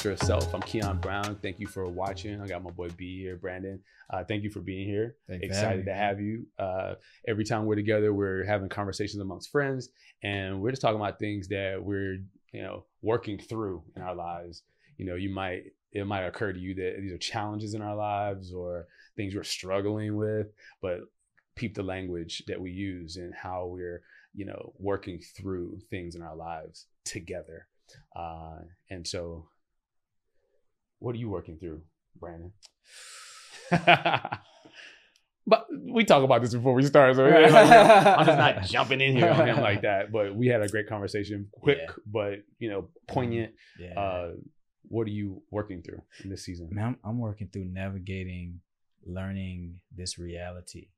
Master of Self. I'm Kian Brown. Thank you for watching. I got my boy B here, Brandon. Uh, thank you for being here. Thank Excited to have you. Uh, every time we're together, we're having conversations amongst friends, and we're just talking about things that we're, you know, working through in our lives. You know, you might it might occur to you that these are challenges in our lives or things we're struggling with, but peep the language that we use and how we're, you know, working through things in our lives together. Uh, and so, what are you working through, Brandon? but we talk about this before we start, so Right. I'm just not jumping in here on him like that. But we had a great conversation, quick Yeah. but you know poignant. Yeah. Uh, what are you working through in this season? Man, I'm, I'm working through navigating, learning this reality,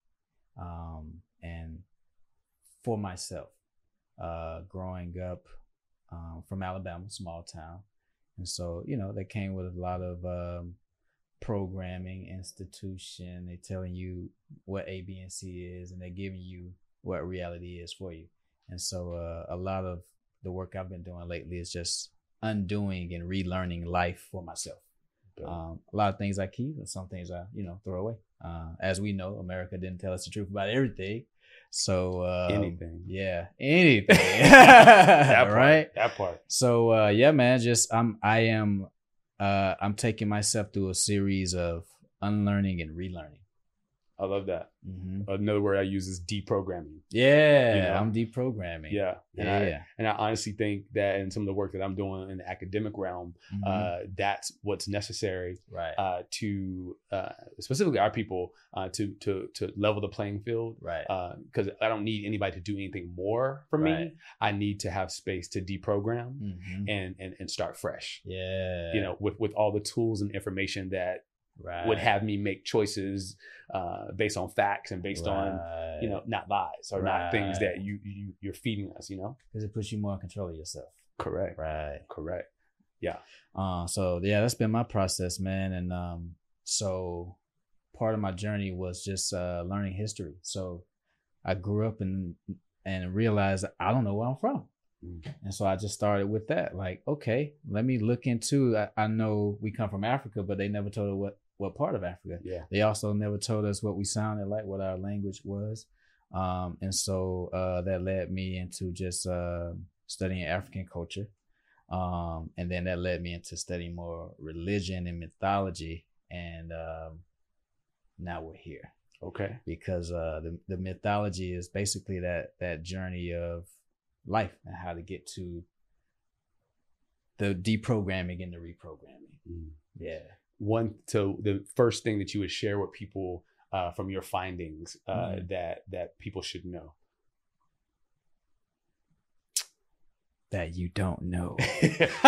um, and for myself, uh, growing up um, from Alabama, small town, and so you know that came with a lot of um, programming, institution. They telling you what A, B, and C is, and they're giving you what reality is for you. And so uh, a lot of the work I've been doing lately is just undoing and relearning life for myself. Um, a lot of things I keep, and some things I, you know, throw away. Uh, as we know, America didn't tell us the truth about everything. So um, Anything. yeah, anything, that part, right? That part. So uh, yeah, man, just I'm I am uh, I'm taking myself through a series of unlearning and relearning. I love that. hmm Another word I use is deprogramming. Yeah, You know? I'm deprogramming. Yeah, and I yeah. and I honestly think that in some of the work that I'm doing in the academic realm, Mhm. uh, that's what's necessary right, uh, to uh, specifically our people uh, to to to level the playing field. right, Because I don't need anybody to do anything more for me. Right. I need to have space to deprogram Mhm. and, and and start fresh. yeah, You know, with with all the tools and information that right. would have me make choices uh, based on facts and based on you know not lies or not things that you, you you're feeding us. You know, because it puts you more in control of yourself. correct, Right. correct. Yeah. Uh, so yeah, that's been my process, man. And um, so part of my journey was just uh, learning history. So I grew up and and realized I don't know where I'm from. Mm. And so I just started with that. Like, okay, let me look into. I, I know we come from Africa, but they never told us what what part of Africa. Yeah, They also never told us what we sounded like, what our language was. Um, and so uh, that led me into just uh, studying African culture. Um, and then that led me into studying more religion and mythology. And um, now we're here okay, because uh, the, the mythology is basically that that journey of life and how to get to the deprogramming and the reprogramming. Mm. Yeah. One to the first thing that you would share with people uh, from your findings uh, Mhm. that that people should know. That you don't know.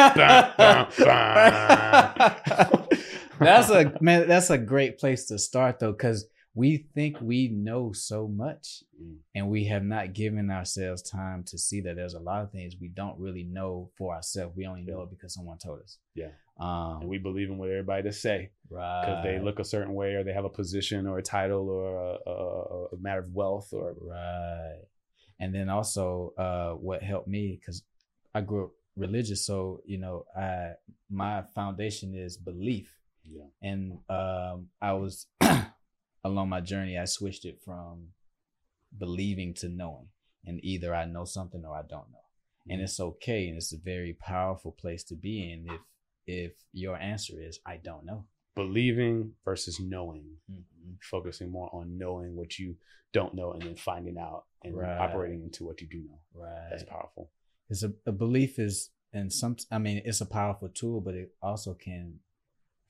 That's a man that's a great place to start though because we think we know so much Mm. and we have not given ourselves time to see that there's a lot of things we don't really know for ourselves we only know it because someone told us Yeah. Um and we believe in what everybody to say right because they look a certain way or they have a position or a title or a, a, a matter of wealth or right. And then also uh what helped me because i grew up religious so you know i my foundation is belief. Yeah. And um, I was along my journey. I switched it from believing to knowing, and either I know something or I don't know, and it's okay, and it's a very powerful place to be in if if your answer is I don't know. believing versus knowing Mhm. focusing more on knowing what you don't know and then finding out and Right. operating into what you do know Right. that's powerful It's a, a belief is, and some. I mean, it's a powerful tool, but it also can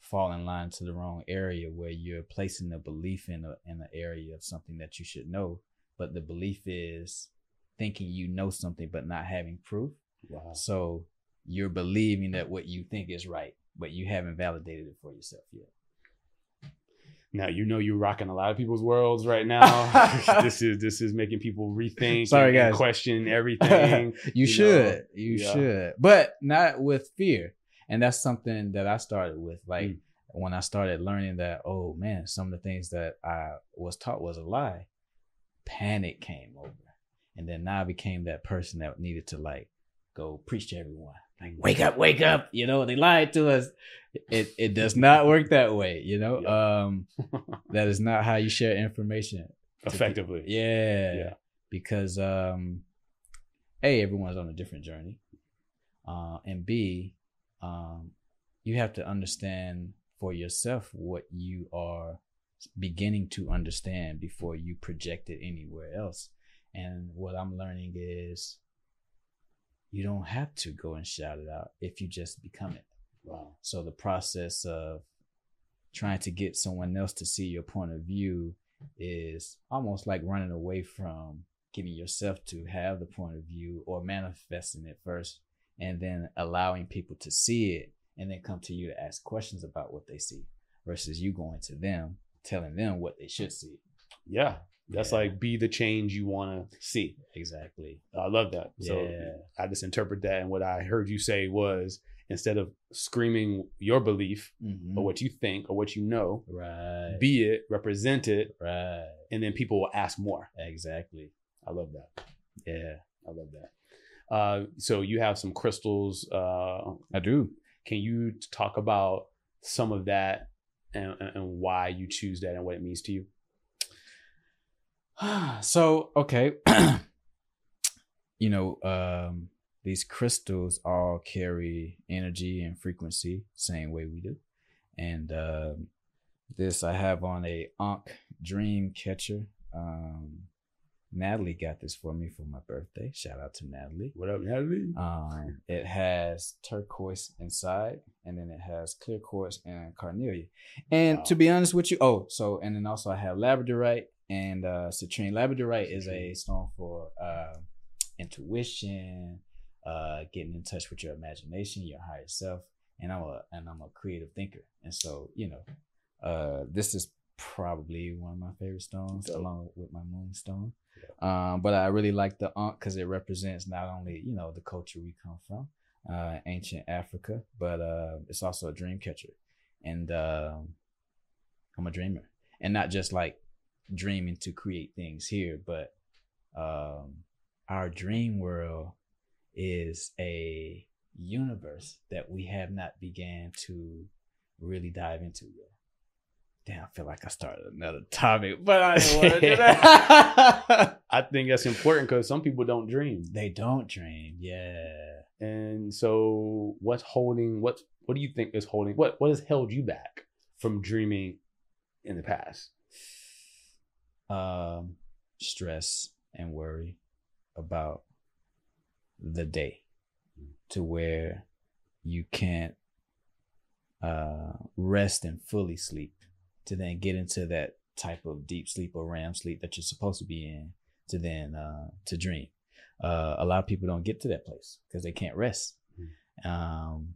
fall in line to the wrong area where you're placing a belief in a in an area of something that you should know, but the belief is thinking you know something but not having proof. wow So you're believing that what you think is right, but you haven't validated it for yourself yet. Now you know you're rocking a lot of people's worlds right now. this is this is making people rethink, Sorry, guys. question everything. you, You should, know, you yeah. should, but not with fear. And that's something that I started with. Like Mm. when I started learning that, oh man, some of the things that I was taught was a lie. Panic came over, and then now I became that person that needed to like go preach to everyone. Like wake up, wake up. You know, they lied to us. It it does not work that way. You know, Yeah. um, that is not how you share information. Effectively. Yeah, Yeah. because um, a everyone's on a different journey, uh, and b um, you have to understand for yourself what you are beginning to understand before you project it anywhere else. And what I'm learning is you don't have to go and shout it out if you just become it. Wow. So the process of trying to get someone else to see your point of view is almost like running away from getting yourself to have the point of view or manifesting it first and then allowing people to see it and then come to you to ask questions about what they see versus you going to them telling them what they should see. Yeah. That's Yeah. like be the change you want to see. Exactly. I love that. So I just interpret that. And what I heard you say was instead of screaming your belief Mhm. or what you think or what you know, Right. be it, represent it, right. and then people will ask more. Exactly. I love that. Yeah. I love that. Uh, so you have some crystals. Uh, I do. can you talk about some of that and and why you choose that and what it means to you? so okay you know um these crystals all carry energy and frequency same way we do and um this i have on a ankh dream catcher um natalie got this for me for my birthday shout out to natalie What up, Natalie? um, it has turquoise inside, and then it has clear quartz and carnelian. And Wow. to be honest with you, oh, so and then also I have labradorite and uh, citrine. Labradorite is a stone for uh, intuition, uh, getting in touch with your imagination, your higher self. And I'm a and I'm a creative thinker, and so you know, uh, this is probably one of my favorite stones, Dope. along with my moonstone. Um, but I really like the Ankh because it represents not only you know the culture we come from, uh, ancient Africa, but uh, it's also a dream catcher, and um, I'm a dreamer, and not just like dreaming to create things here, but um, our dream world is a universe that we have not began to really dive into yet. Damn, I feel like I started another topic, but I didn't want to do that. I think that's important because some people don't dream. they don't dream, yeah. And so what's holding what what do you think is holding what what has held you back from dreaming in the past? Um, stress and worry about the day to where you can't uh, rest and fully sleep to then get into that type of deep sleep or REM sleep that you're supposed to be in to then uh, to dream. Uh, a lot of people don't get to that place because they can't rest. Um,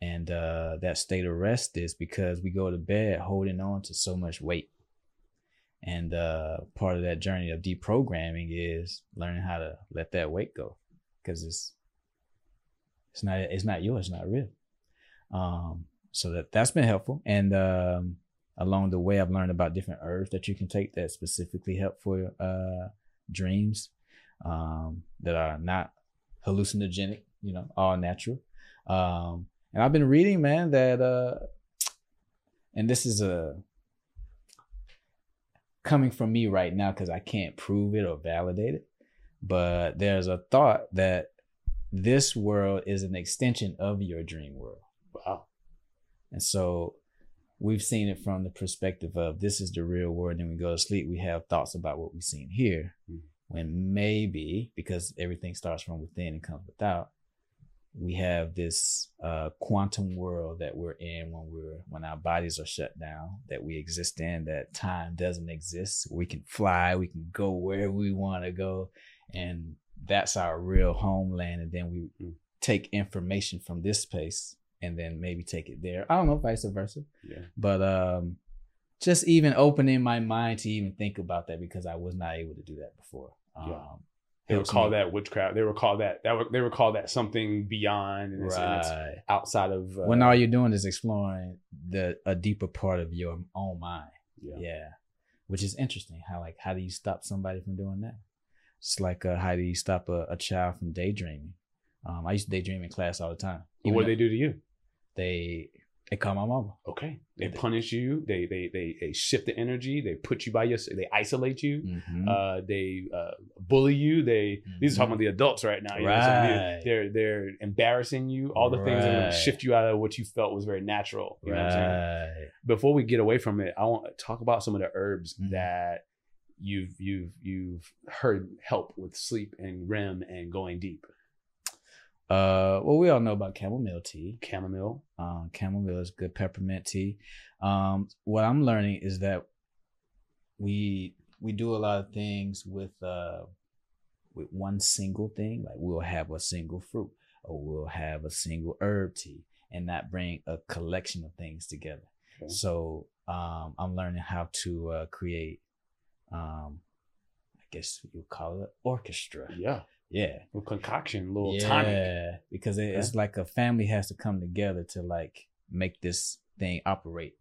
and uh, that state of rest is because we go to bed holding on to so much weight. And uh, part of that journey of deprogramming is learning how to let that weight go, because it's it's not it's not yours, not real. Um, so that that's been helpful. And um, along the way, I've learned about different herbs that you can take that specifically help for uh, dreams um, that are not hallucinogenic. You know, all natural. Um, and I've been reading, man, that uh, and this is a coming from me right now because I can't prove it or validate it. But there's a thought that this world is an extension of your dream world. Wow. And so we've seen it from the perspective of this is the real world. And we go to sleep, we have thoughts about what we've seen here. Mhm. When maybe, because everything starts from within and comes without, we have this uh, quantum world that we're in when we're when our bodies are shut down, that we exist in, that time doesn't exist. We can fly, we can go where we want to go, and that's our real homeland. And then we Mm. take information from this space and then maybe take it there. I don't know, vice versa. Yeah. But um just even opening my mind to even think about that because I was not able to do that before. Yeah. Um, They would call me. that witchcraft. They would call that that would, they would call that something beyond and it's, and it's right. outside of uh, when all you're doing is exploring the a deeper part of your own mind. yeah. Yeah. Which is interesting. How like how do you stop somebody from doing that? It's like uh, how do you stop a, a child from daydreaming Um, I used to daydream in class all the time. What do they do to you? They they call my mama. Okay. They punish you. They they they they shift the energy. They put you by your. They isolate you. Mhm. Uh, they uh, bully you. They these are talking about the adults right now. you know, so they- Right. they're they're embarrassing you. All the things that shift you out of what you felt was very natural. You know what I'm right. Before we get away from it, I want to talk about some of the herbs Mhm. that you've you've you've heard help with sleep and REM and going deep. Uh, well, we all know about chamomile tea. Chamomile. Um, chamomile is good peppermint tea. Um, what I'm learning is that we we do a lot of things with uh with one single thing. Like we'll have a single fruit, or we'll have a single herb tea, and not bring a collection of things together. Okay. So um, I'm learning how to uh, create, um, I guess you would call it orchestra. Yeah. Yeah, Little concoction, little tonic. yeah, because it, it's like a family has to come together to like make this thing operate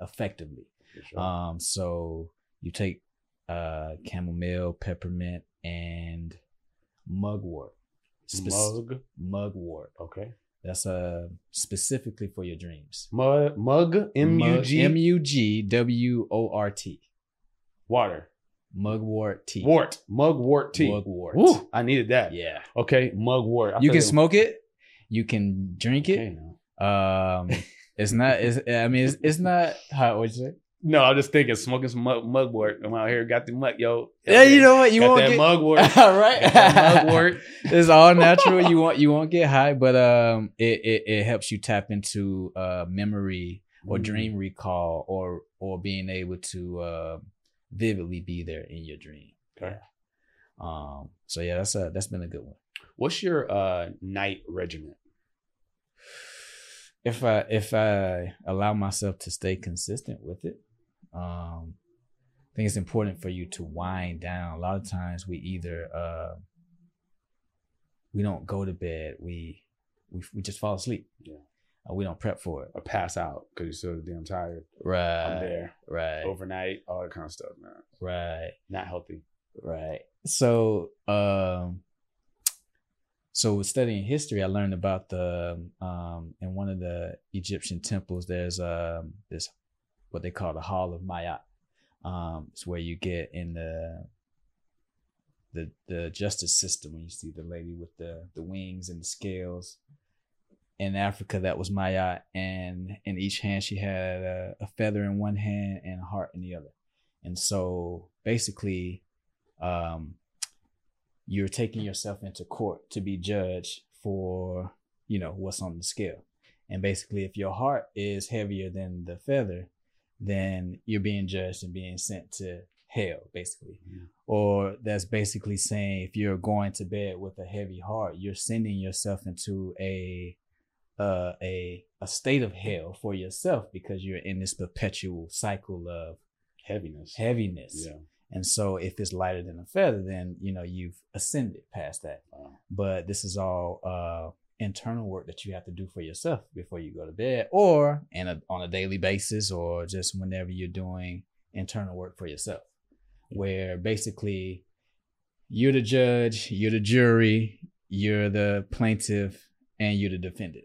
effectively. Sure. Um, so you take uh chamomile, peppermint, and mugwort. Spec- mug. mugwort. Okay. That's uh specifically for your dreams. Mug. Mug. M U G. M U G W O R T. Water. Mugwort tea. Wart. Mugwort tea. Mugwort. Woo, I needed that. Yeah. Okay. Mugwort. I You can feel- smoke it. You can drink it. Um, it's not. It's, I mean, it's, it's not. How would you say? No, I'm just thinking smoking some mug, mugwort. I'm out here, got the mug, yo. Yeah, you know what? You got won't that get mugwort. right. That mugwort. it's all natural. You won't. You won't get high, but um, it it, it helps you tap into uh memory or Mm. dream recall or or being able to uh, vividly be there in your dream. Okay. Um. So yeah, that's a that's been a good one. What's your uh night regimen? if I if I allow myself to stay consistent with it, um, I think it's important for you to wind down. A lot of times we either uh, we don't go to bed, we we we just fall asleep. Yeah. Uh, we don't prep for it. Or pass out because you're so damn tired. Right. I'm there. Right. Overnight, all that kind of stuff, man. Right. Not healthy. Right. So, um, so with studying history, I learned about the um in one of the Egyptian temples. There's um this what they call the Hall of Mayat. Um, it's where you get in the the the justice system when you see the lady with the the wings and the scales. In Africa, that was Mayat, and in each hand she had a, a feather in one hand and a heart in the other. And so, basically, um, you're taking yourself into court to be judged for you know what's on the scale and basically if your heart is heavier than the feather then you're being judged and being sent to hell basically Mhm. or that's basically saying if you're going to bed with a heavy heart you're sending yourself into a uh, a a state of hell for yourself because you're in this perpetual cycle of Heaviness. heaviness Yeah. and so if it's lighter than a feather, then you know you've ascended past that. Wow. But this is all uh internal work that you have to do for yourself before you go to bed or in a, on a daily basis or just whenever you're doing internal work for yourself. Where basically you're the judge, you're the jury, you're the plaintiff, and you're the defendant.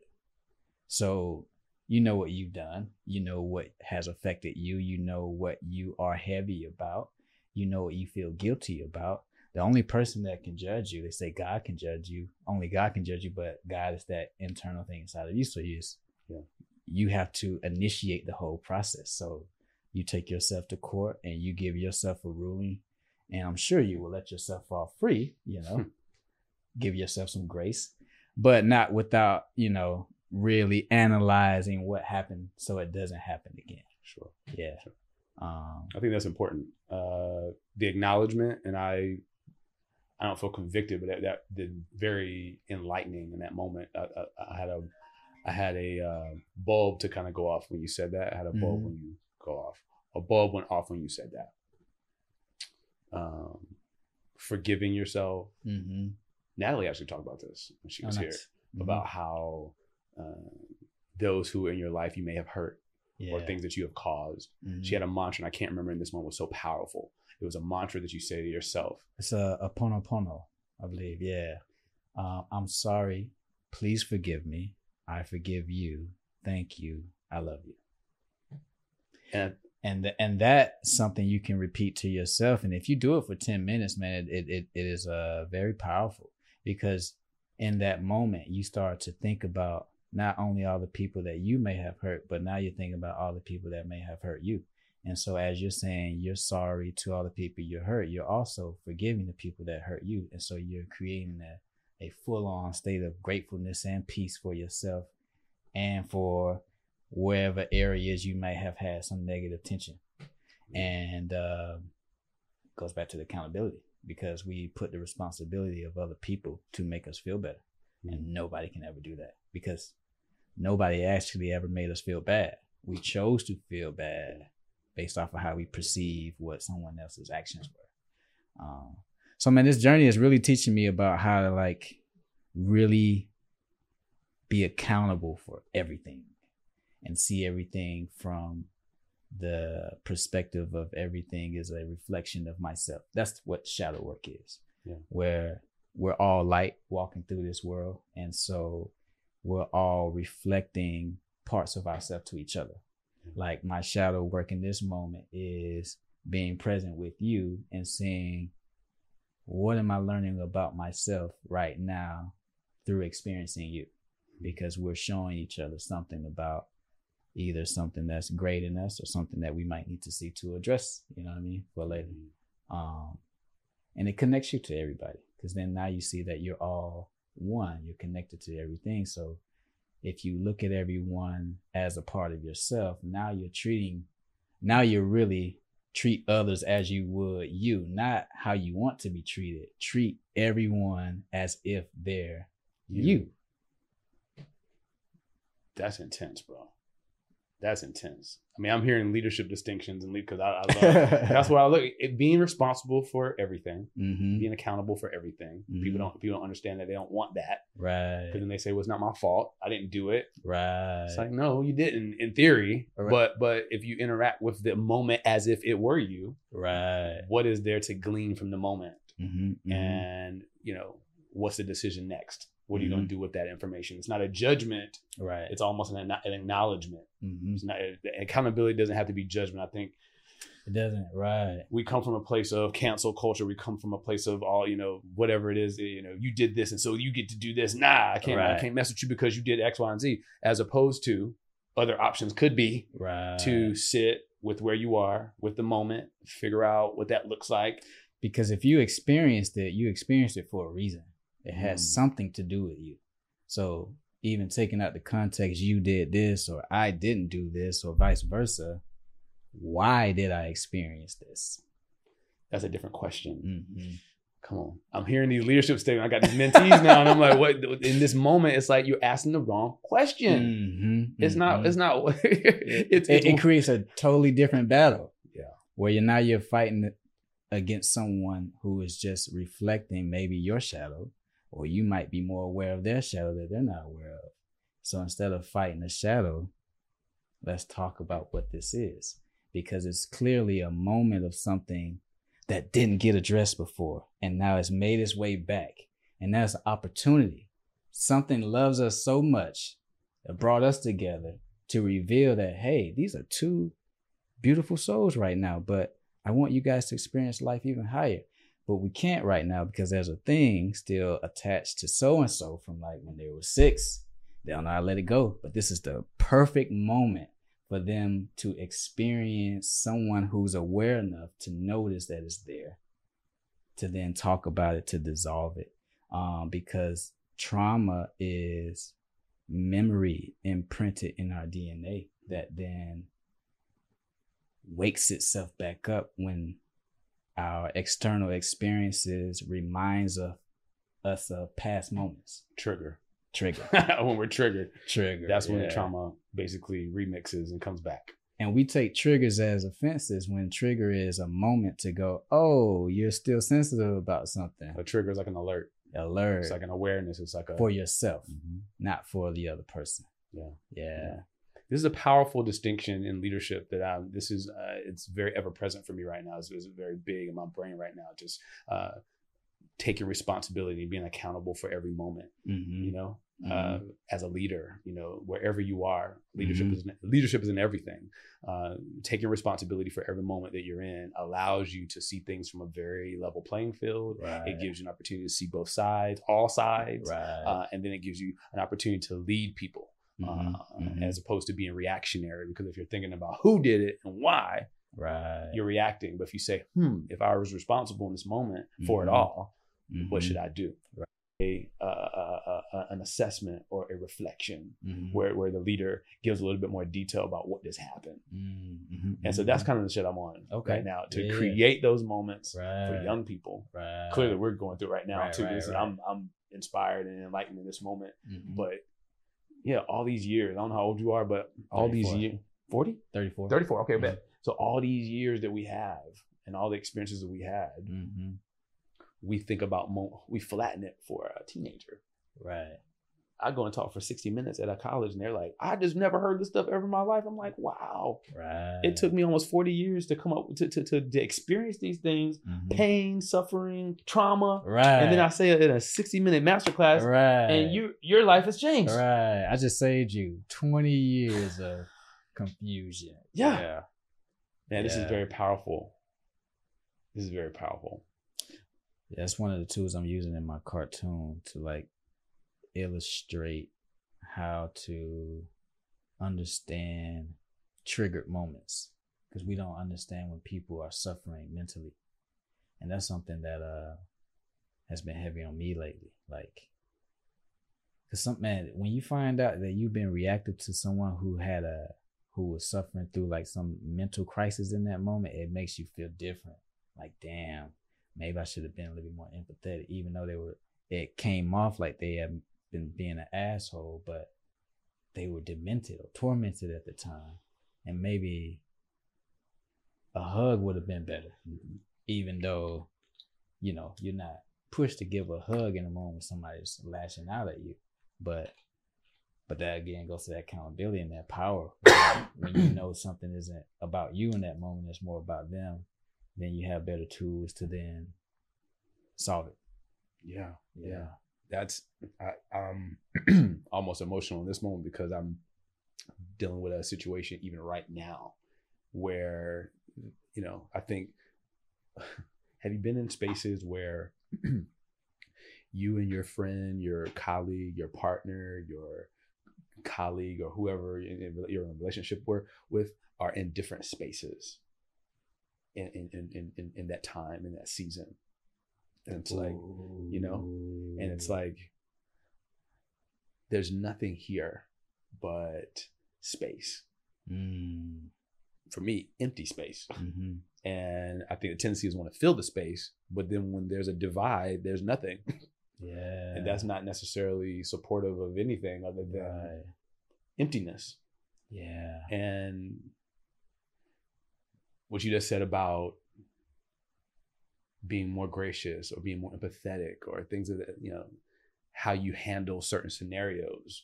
So you know what you've done, you know what has affected you, you know what you are heavy about you know what you feel guilty about. The only person that can judge you, they say God can judge you. Only God can judge you, but God is that internal thing inside of you. So you just, Yeah. you have to initiate the whole process. So you take yourself to court and you give yourself a ruling, and I'm sure you will let yourself off free. You know, give yourself some grace, but not without you know really analyzing what happened so it doesn't happen again. Sure. Yeah. Um, I think that's important. Uh, the acknowledgement, and I, I don't feel convicted, but that, that did very enlightening in that moment. I, I, I had a, I had a uh, bulb to kind of go off when you said that. I had a bulb Mhm. when you go off. A bulb went off when you said that. Um, forgiving yourself. mhm. Natalie actually talked about this when she Oh, was here nice. Mhm. about how uh, those who in your life you may have hurt or things that you have caused Mhm. she had a mantra, and I can't remember in this moment was so powerful. It was a mantra that you say to yourself. It's a, Ho'oponopono, I believe. Yeah. Um, I'm sorry please forgive me. I forgive you. Thank you. I love you. And and th- and that's something you can repeat to yourself. And if you do it for ten minutes, man, it it it is uh very powerful because in that moment you start to think about not only all the people that you may have hurt, but now you're thinking about all the people that may have hurt you. And so, as you're saying you're sorry to all the people you hurt, you're also forgiving the people that hurt you. And so, you're creating a, a full on state of gratefulness and peace for yourself and for wherever areas you may have had some negative tension. And uh, goes back to the accountability because we put the responsibility of other people to make us feel better. And nobody can ever do that because nobody actually ever made us feel bad. We chose to feel bad based off of how we perceive what someone else's actions were. Um, so man, this journey is really teaching me about how to like really be accountable for everything and see everything from the perspective of everything is a reflection of myself. That's what shadow work is. Yeah. Where we're all light walking through this world. And so we're all reflecting parts of ourselves to each other. Mm-hmm. Like my shadow work in this moment is being present with you and seeing what am I learning about myself right now through experiencing you mm-hmm. because we're showing each other something about either something that's great in us or something that we might need to see to address, you know what I mean, for later. Mm-hmm. Um, and it connects you to everybody because then now you see that you're all one, you're connected to everything. So if you look at everyone as a part of yourself, now you're treating, now you're really treat others as you would you, not how you want to be treated. Treat everyone as if they're you. That's intense, bro. That's intense. I mean, I'm hearing leadership distinctions and lead because I, I love that's what I look at being responsible for everything, hmm being accountable for everything. Mhm. People don't people don't understand that they don't want that Right. because then they say, "Well, it's not my fault. I didn't do it." Right. It's like, no, you didn't in theory, Right. but but if you interact with the moment as if it were you, right. what is there to glean from the moment? hmm And you know, what's the decision next? What are you going Mhm. to do with that information? It's not a judgment. Right. It's almost an, an acknowledgement. hmm It's not accountability doesn't have to be judgment. I think It doesn't. Right. we come from a place of cancel culture. We come from a place of all you know, whatever it is. You know, you did this, and so you get to do this. Nah, I can't. I can't mess with you because you did X, Y, and Z. As opposed to other options could be Right. to sit with where you are, with the moment, figure out what that looks like. because if you experienced it, you experienced it for a reason. It has Mm. something to do with you. So even taking out the context, you did this or I didn't do this or vice versa. Why did I experience this? That's a different question. hmm Come on. I'm hearing these leadership statements. I got these mentees now, and I'm like, what in this moment, it's like you're asking the wrong question. hmm It's not, it's not it's, it, it's it creates a totally different battle. Yeah. Where you're now you're fighting against someone who is just reflecting maybe your shadow, or you might be more aware of their shadow that they're not aware of. So instead of fighting the shadow, let's talk about what this is. Because it's clearly a moment of something that didn't get addressed before. And now it's made its way back. And that's an opportunity. Something loves us so much that brought us together to reveal that, hey, these are two beautiful souls right now, but I want you guys to experience life even higher. But we can't right now because there's a thing still attached to so and so from like when they were six. They don't know how to let it go. But this is the perfect moment for them to experience someone who's aware enough to notice that it's there, to then talk about it, to dissolve it. Um, because trauma is memory imprinted in our DNA that then wakes itself back up when our external experiences reminds of us of past moments. trigger. Trigger. when we're triggered, Trigger. that's when the trauma basically remixes and comes back. And we take triggers as offenses when trigger is a moment to go, oh, you're still sensitive about something. A trigger is like an alert. Alert It's like an awareness. It's like a for yourself, Mhm. not for the other person. Yeah. Yeah. This is a powerful distinction in leadership that I. This is uh, it's very ever present for me right now. It's, it's very big in my brain right now. Just uh, taking responsibility, being accountable for every moment. Mhm. You know, uh, as a leader. You know, wherever you are, leadership Mhm. is leadership is in everything. Uh, taking responsibility for every moment that you're in allows you to see things from a very level playing field. Right. It gives you an opportunity to see both sides, all sides, right. uh, and then it gives you an opportunity to lead people Mhm, uh, mhm. as opposed to being reactionary. Because if you're thinking about who did it and why, right. you're reacting. But if you say, "Hmm, if I was responsible in this moment for it all, what Mhm, should I do?" Right. A, uh, uh, uh, an assessment or a reflection mhm, where, where the leader gives a little bit more detail about what just happened. mhm, And so that's kind of the shit I'm on Okay. right now to Yeah. create those moments right. for young people. Right. Clearly, we're going through right now Right, too. right. I'm I'm inspired and enlightened in this moment. Mhm. But yeah, all these years, I don't know how old you are, but all these years, 40? 34. 34. Okay, Mhm. bet. So all these years that we have and all the experiences that we had, hmm we think about, mo- we flatten it for a teenager. Right. I go and talk for 60 minutes at a college and they're like, I just never heard this stuff ever in my life. I'm like, wow. Right. It took me almost 40 years to come up to, to, to, to experience these things, Mhm. pain, suffering, trauma. Right. And then I say it in a 60 minute masterclass Right. and you your life has changed. Right. I just saved you 20 years of confusion. Yeah. Yeah. Man, this is very powerful. This is very powerful. Yeah, That's one of the tools I'm using in my cartoon to like illustrate how to understand triggered moments because we don't understand when people are suffering mentally. And that's something that uh has been heavy on me lately. Like cuz some man when you find out that you've been reactive to someone who had a who was suffering through like some mental crisis in that moment, it makes you feel different. Like damn, maybe I should have been a little bit more empathetic, even though they were it came off like they had been being an asshole, but they were demented or tormented at the time. And maybe a hug would have been better. Even though, you know, you're not pushed to give a hug in a moment when somebody's lashing out at you. But but that again goes to that accountability and that power. when you know something isn't about you in that moment, it's more about them, then you have better tools to then solve it. Yeah. Yeah. That's I, I'm almost emotional in this moment because I'm dealing with a situation even right now where you know, I think have you been in spaces where you and your friend, your colleague, your partner, your colleague or whoever you're in a relationship with, with are in different spaces in in, in, in, in that time in that season and it's like you know, and it's like there's nothing here but space. Mm, for me empty space. Hmm and i think the tendency is want to fill the space but then when there's a divide there's nothing. Yeah. and that's not necessarily supportive of anything other than right. emptiness. Yeah. and what you just said about being more gracious or being more empathetic or things of that you know how you handle certain scenarios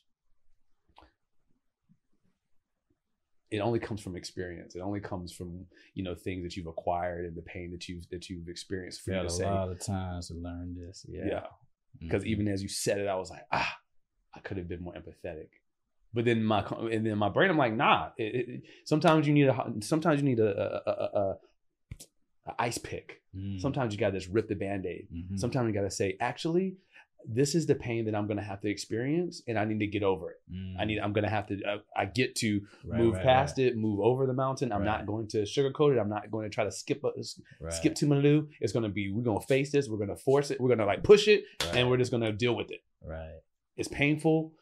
it only comes from experience it only comes from you know things that you've acquired and the pain that you've that you've experienced for you to a say lot of times to learn this. Yeah. yeah because Mhm. even as you said it i was like ah i could have been more empathetic but then my and then my brain i'm like nah it, it, sometimes you need a sometimes you need a, a, a, a ice pick Mm. sometimes you gotta just rip the band-aid Mhm. sometimes you gotta say actually this is the pain that i'm gonna have to experience and i need to get over it i need i'm gonna have to uh, i get to Mm. Right, move right, past right. it move over the mountain i'm not going to sugarcoat it i'm not going to try to skip a, skip to my Lou. It's gonna be we're gonna face this. We're gonna force it. We're gonna like push it, and we're just gonna deal with it. right. It's painful.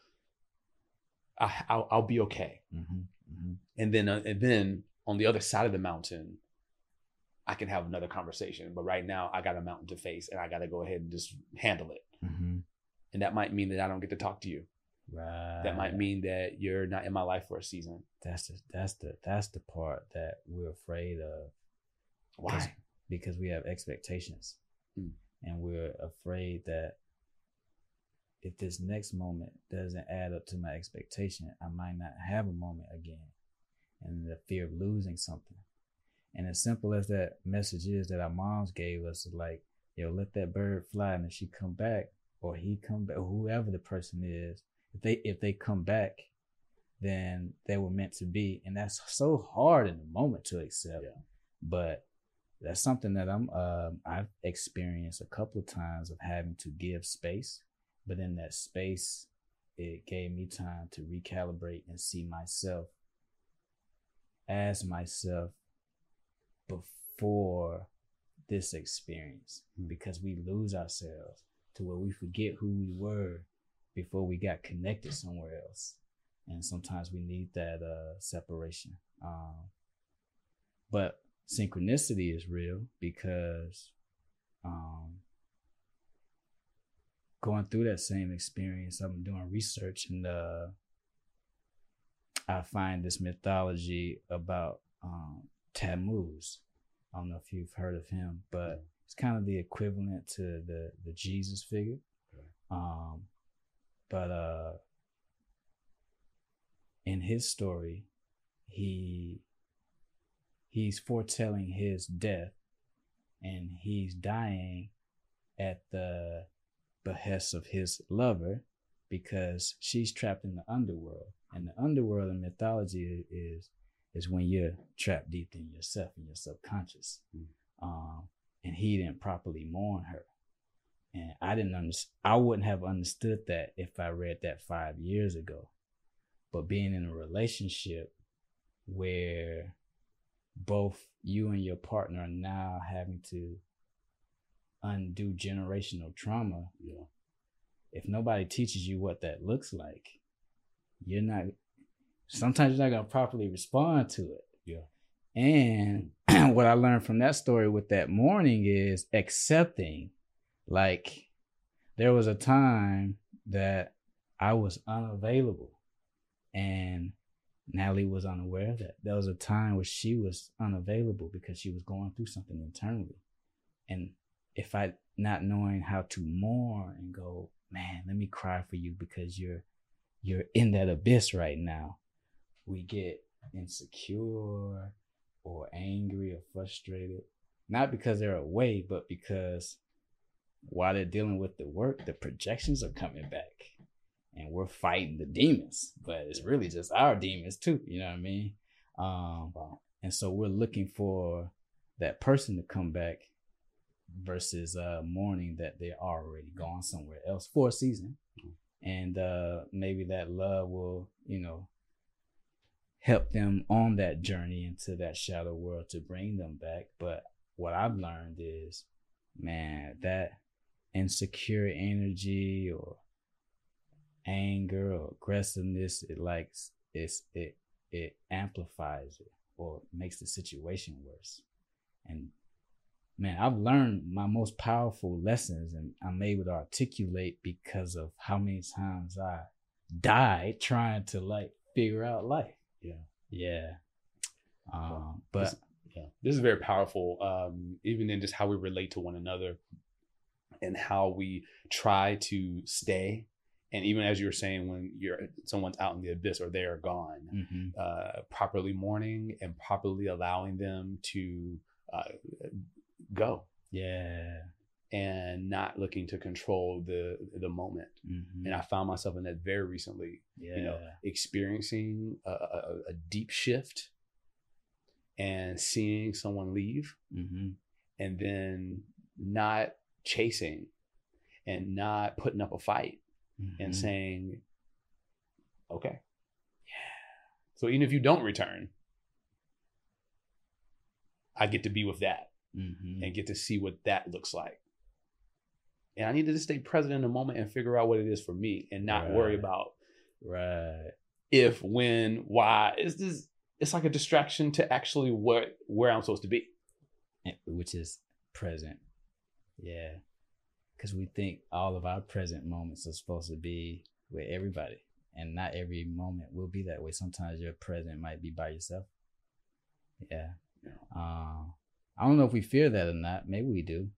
I, I'll, I'll be okay. hmm hmm And then uh, and then on the other side of the mountain, I can have another conversation. But right now, I got a mountain to face, and I got to go ahead and just handle it. hmm And that might mean that I don't get to talk to you. Right. That might mean that you're not in my life for a season. that's the that's the that's the part that we're afraid of Why? because we have expectations Mm. and we're afraid that if this next moment doesn't add up to my expectation i might not have a moment again and the fear of losing something and as simple as that message is that our moms gave us like yo let that bird fly and if she come back or he come back or whoever the person is if they if they come back, then they were meant to be, and that's so hard in the moment to accept. Yeah. But that's something that I'm uh, I've experienced a couple of times of having to give space, but in that space, it gave me time to recalibrate and see myself as myself before this experience. Because we lose ourselves to where we forget who we were before we got connected somewhere else. And sometimes we need that uh separation. Um but synchronicity is real because um going through that same experience i'm doing research and uh i find this mythology about um tammuz. I don't know if you've heard of him but it's kind of the equivalent to the the jesus figure. Okay. um but uh in his story he he's foretelling his death and he's dying at the behest of his lover because she's trapped in the underworld. And the underworld in mythology is is when you're trapped deep in yourself in your subconscious Mm. um and he didn't properly mourn her and i didn't understand i wouldn't have understood that if i read that five years ago but being in a relationship where both you and your partner are now having to undo generational trauma Yeah. if nobody teaches you what that looks like you're not sometimes you're not to properly respond to it Yeah. and what i learned from that story with that morning is accepting like there was a time that i was unavailable and Natalie was unaware of that. There was a time where she was unavailable because she was going through something internally. And if I not knowing how to mourn and go, man, let me cry for you because you're you're in that abyss right now. We get insecure or angry or frustrated. Not because they're away, but because while they're dealing with the work, the projections are coming back and we're fighting the demons, but it's really just our demons too. You know what I mean? Um, and so we're looking for that person to come back versus uh, mourning that they're already gone somewhere else for a season, and uh, maybe that love will, you know, help them on that journey into that shadow world to bring them back. But what I've learned is, man, that insecure energy or anger or aggressiveness it likes it's it it amplifies it or makes the situation worse and man i've learned my most powerful lessons and i'm able to articulate because of how many times i died trying to like figure out life Yeah. yeah um but This- Yeah. This is very powerful. Um, even in just how we relate to one another and how we try to stay. And even as you were saying, when you're someone's out in the abyss or they are gone, mhm, uh, properly mourning and properly allowing them to uh, go yeah and not looking to control the the moment. mhm, And I found myself in that very recently, yeah you know, experiencing a, a, a deep shift and seeing someone leave hmm and then not chasing and not putting up a fight and mhm. saying, okay. Yeah. So even if you don't return, I get to be with that Mhm. and get to see what that looks like. And I need to just stay present in the moment and figure out what it is for me and not worry about right if, when, why. It's just it's like a distraction to actually what where I'm supposed to be. which is present. Yeah. Because we think all of our present moments are supposed to be with everybody. And not every moment will be that way. Sometimes your present might be by yourself. Yeah. Yeah. Um, I don't know if we fear that or not. Maybe we do.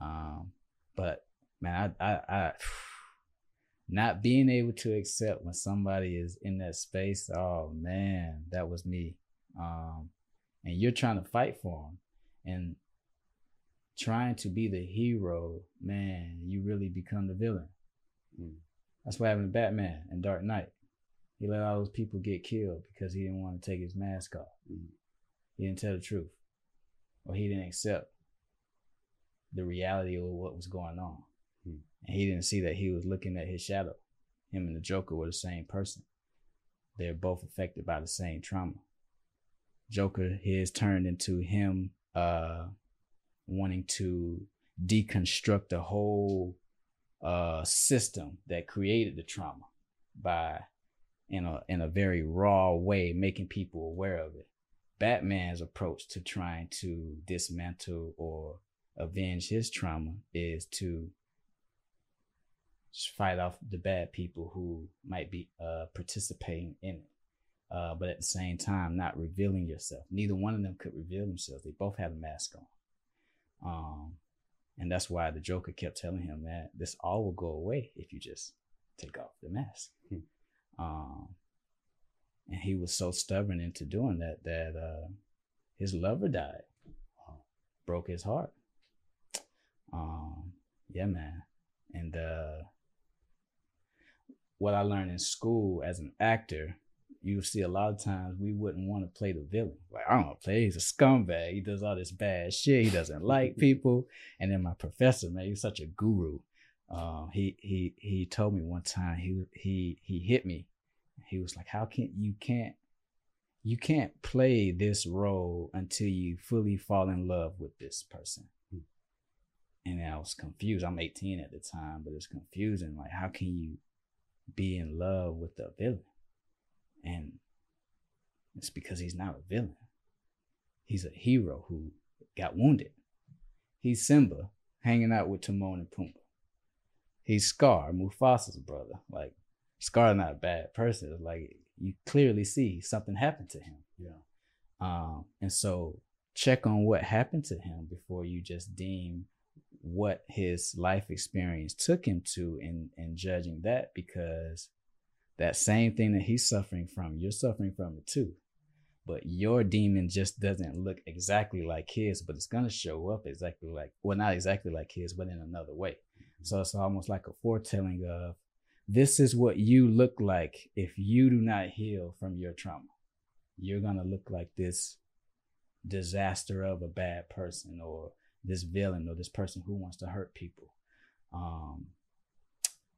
Um, but man, I, I, I, not being able to accept when somebody is in that space. Oh man, that was me. Um, and you're trying to fight for them and trying to be the hero, man, you really become the villain. Mm. That's what happened to Batman and Dark Knight. He let all those people get killed because he didn't want to take his mask off. Mhm. He didn't tell the truth, or he didn't accept the reality of what was going on, Hmm. and he didn't see that he was looking at his shadow. Him and the Joker were the same person. They're both affected by the same trauma. Joker, his turned into him uh, wanting to deconstruct the whole uh, system that created the trauma by in a in a very raw way making people aware of it. Batman's approach to trying to dismantle or avenge his trauma is to fight off the bad people who might be uh, participating in it. Uh, but at the same time, not revealing yourself. Neither one of them could reveal themselves. They both had a mask on. Um, and that's why the Joker kept telling him that this all will go away if you just take off the mask. Hmm. Um, and he was so stubborn into doing that that uh, his lover died, broke his heart. Um, yeah, man. And uh, what I learned in school as an actor, you see a lot of times we wouldn't want to play the villain. Like, I don't want to play. He's a scumbag. He does all this bad shit. He doesn't like people. And then my professor, man, he's such a guru. Um, he he he told me one time he he he hit me. He was like, "How can you can't you can't play this role until you fully fall in love with this person." And I was confused. I'm 18 at the time, but it's confusing. Like, how can you be in love with the villain? And it's because he's not a villain. He's a hero who got wounded. He's Simba hanging out with Timon and Pumbaa. He's Scar, Mufasa's brother. Like Scar's not a bad person. It's like you clearly see something happened to him. Yeah. Um, and so check on what happened to him before you just deem what his life experience took him to and and judging that because that same thing that he's suffering from, you're suffering from it too. But your demon just doesn't look exactly like his, but it's gonna show up exactly like well, not exactly like his, but in another way. Mm-hmm. So it's almost like a foretelling of this is what you look like if you do not heal from your trauma. You're gonna look like this disaster of a bad person or this villain or this person who wants to hurt people. Um,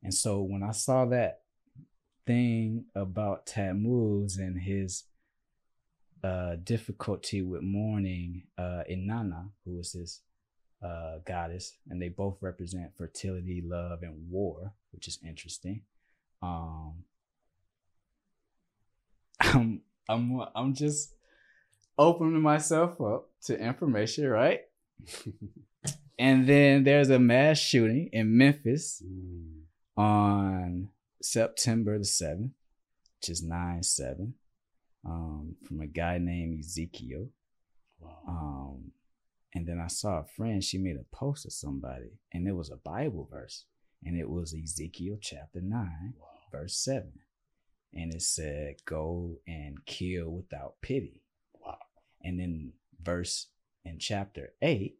and so when I saw that thing about Tammuz and his uh, difficulty with mourning uh, Inanna, who was his uh, goddess, and they both represent fertility, love, and war, which is interesting. Um, I'm I'm I'm just opening myself up to information, right? and then there's a mass shooting in Memphis Mm. on September the 7th, which is 9 7, um, from a guy named Ezekiel. Wow. Um, and then I saw a friend, she made a post of somebody, and it was a Bible verse, and it was Ezekiel chapter 9, wow. verse 7. And it said, Go and kill without pity. Wow. And then verse in chapter 8,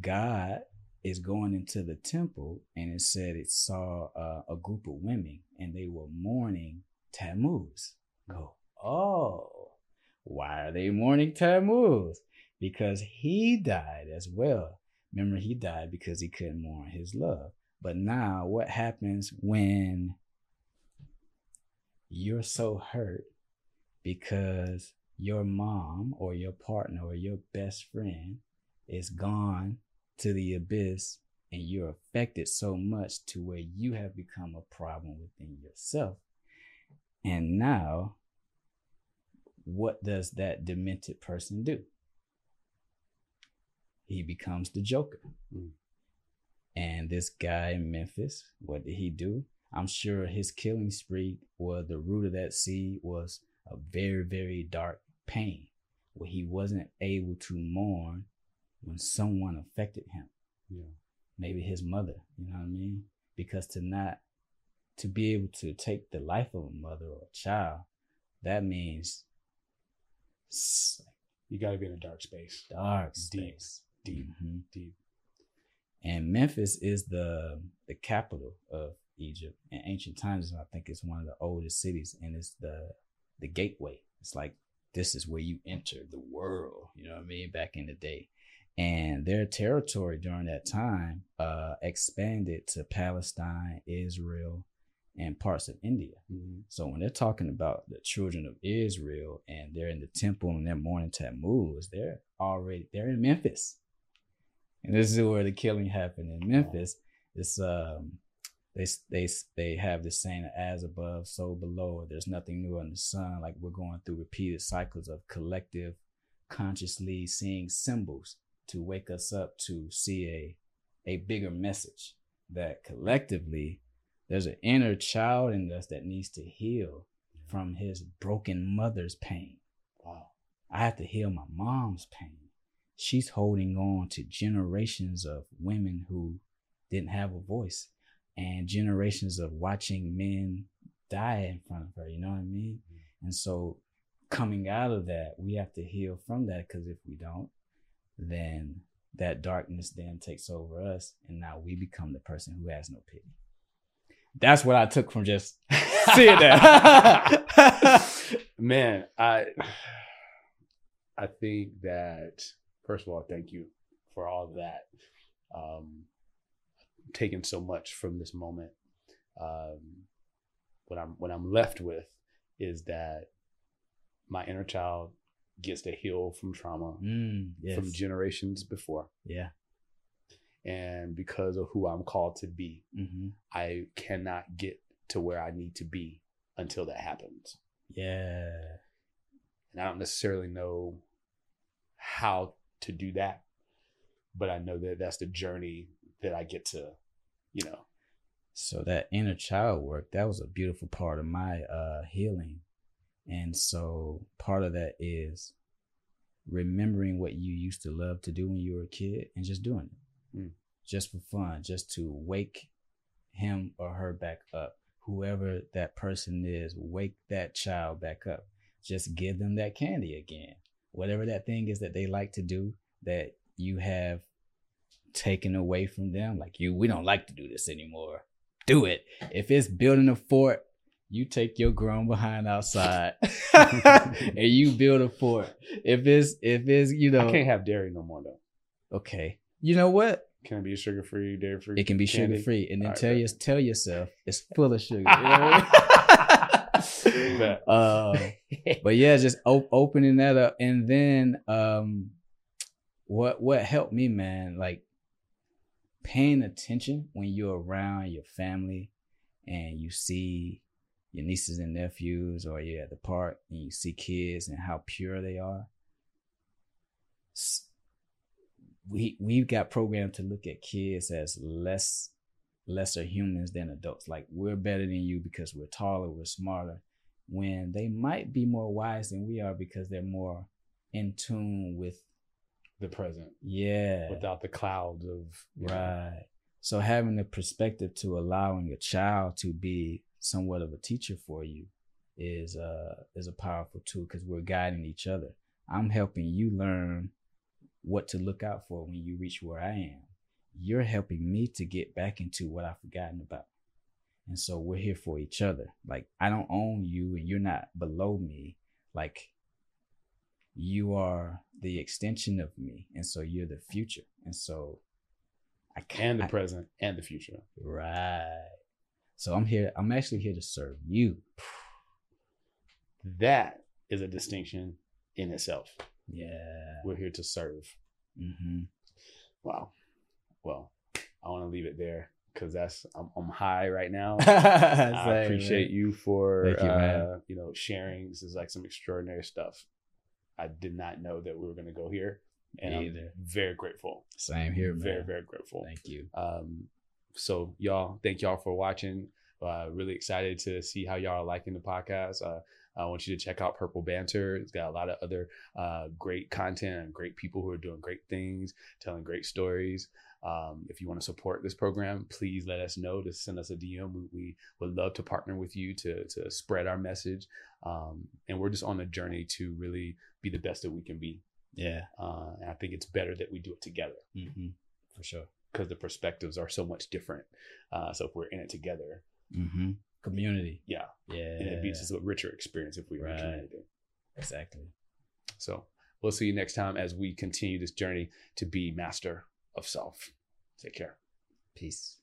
God is going into the temple and it said it saw uh, a group of women and they were mourning Tammuz. Go, oh, why are they mourning Tammuz? Because he died as well. Remember, he died because he couldn't mourn his love. But now, what happens when you're so hurt because your mom or your partner or your best friend is gone to the abyss and you're affected so much to where you have become a problem within yourself. And now, what does that demented person do? He becomes the Joker. Mm. And this guy in Memphis, what did he do? I'm sure his killing spree was the root of that seed was a very, very dark pain where he wasn't able to mourn when someone affected him. Yeah. Maybe his mother, you know what I mean? Because to not to be able to take the life of a mother or a child, that means You got to be in a dark space. dark Deep. space. Deep. Mhm. Deep. And Memphis is the the capital of Egypt. In ancient times, I think it's one of the oldest cities, and it's the the gateway. It's like this is where you enter the world. You know what I mean? Back in the day, and their territory during that time uh, expanded to Palestine, Israel, and parts of India. Mhm. So when they're talking about the children of Israel and they're in the temple and they're mourning Tammuz, they're already they're in Memphis, and this is where the killing happened in Memphis. It's um they they they have this saying as above so below. There's nothing new under the sun. Like we're going through repeated cycles of collective consciously seeing symbols to wake us up to see a a bigger message that collectively there's an inner child in us that needs to heal from his broken mother's pain. Wow. I have to heal my mom's pain. She's holding on to generations of women who didn't have a voice and generations of watching men die in front of her. You know what I mean? And so coming out of that, we have to heal from that because if we don't, then that darkness then takes over us and now we become the person who has no pity. That's what I took from just seeing that. Man, I I think that first of all, thank you for all that. Um taking so much from this moment. Um what I'm what I'm left with is that my inner child gets to heal from trauma mm, yes. from generations before. yeah. And because of who I'm called to be, hmm I cannot get to where I need to be until that happens. Yeah. And I don't necessarily know how to do that, but I know that that's the journey that I get to, you know. So that inner child work, that was a beautiful part of my uh healing. And so part of that is remembering what you used to love to do when you were a kid and just doing it. Mm. Just for fun, just to wake him or her back up. Whoever that person is, wake that child back up. Just give them that candy again. Whatever that thing is that they like to do that you have taken away from them. Like you, we don't like to do this anymore. Do it. If it's building a fort, you take your grown behind outside and you build a fort. If it's if it's you know I can't have dairy no more though. okay. You know what? Can it be sugar free, dairy free? It can be sugar free, and then tell bet. you tell yourself it's full of sugar. You know I mean? Uh, but yeah, just op- opening that up, and then um, what what helped me, man, like paying attention when you're around your family and you see your nieces and nephews, or you're at the park and you see kids and how pure they are. We we've got programmed to look at kids as less lesser humans than adults. Like we're better than you because we're taller, we're smarter when they might be more wise than we are because they're more in tune with the present yeah. without the clouds of you know, right. So having the perspective to allowing a child to be somewhat of a teacher for you is uh is a powerful tool because we're guiding each other. I'm helping you learn what to look out for when you reach where i am. You're helping me to get back into what i've forgotten about. And so we're here for each other. Like I don't own you and you're not below me. Like you are the extension of me. And so you're the future. And so I can't and the present and the future. right. So I'm here. I'm actually here to serve you. That is a distinction in itself. Yeah. We're here to serve. hmm Wow. Well, I want to leave it there because that's I'm, I'm high right now. I I appreciate you for you, uh, man. you know sharing. This is like some extraordinary stuff. I did not know that we were going to go here, and Me I'm either. very grateful. Same here, man. Very very grateful. Thank you. Um, so y'all, thank y'all for watching. Uh, really excited to see how y'all are liking the podcast. Uh, I want you to check out Purple Banter. It's got a lot of other uh, great content and great people who are doing great things, telling great stories. Um, if you want to support this program, please let us know. To send us a DM. We, we would love to partner with you to to spread our message. Um, and we're just on a journey to really be the best that we can be. Yeah. Uh, and I think it's better that we do it together. hmm For sure. because the perspectives are so much different. Uh, so if we're in it together, Mm-hmm. Community. yeah, Yeah. and it beats us a richer experience if we are in Right. community. Exactly. So we'll see you next time as we continue this journey to be master of self. Take care. Peace.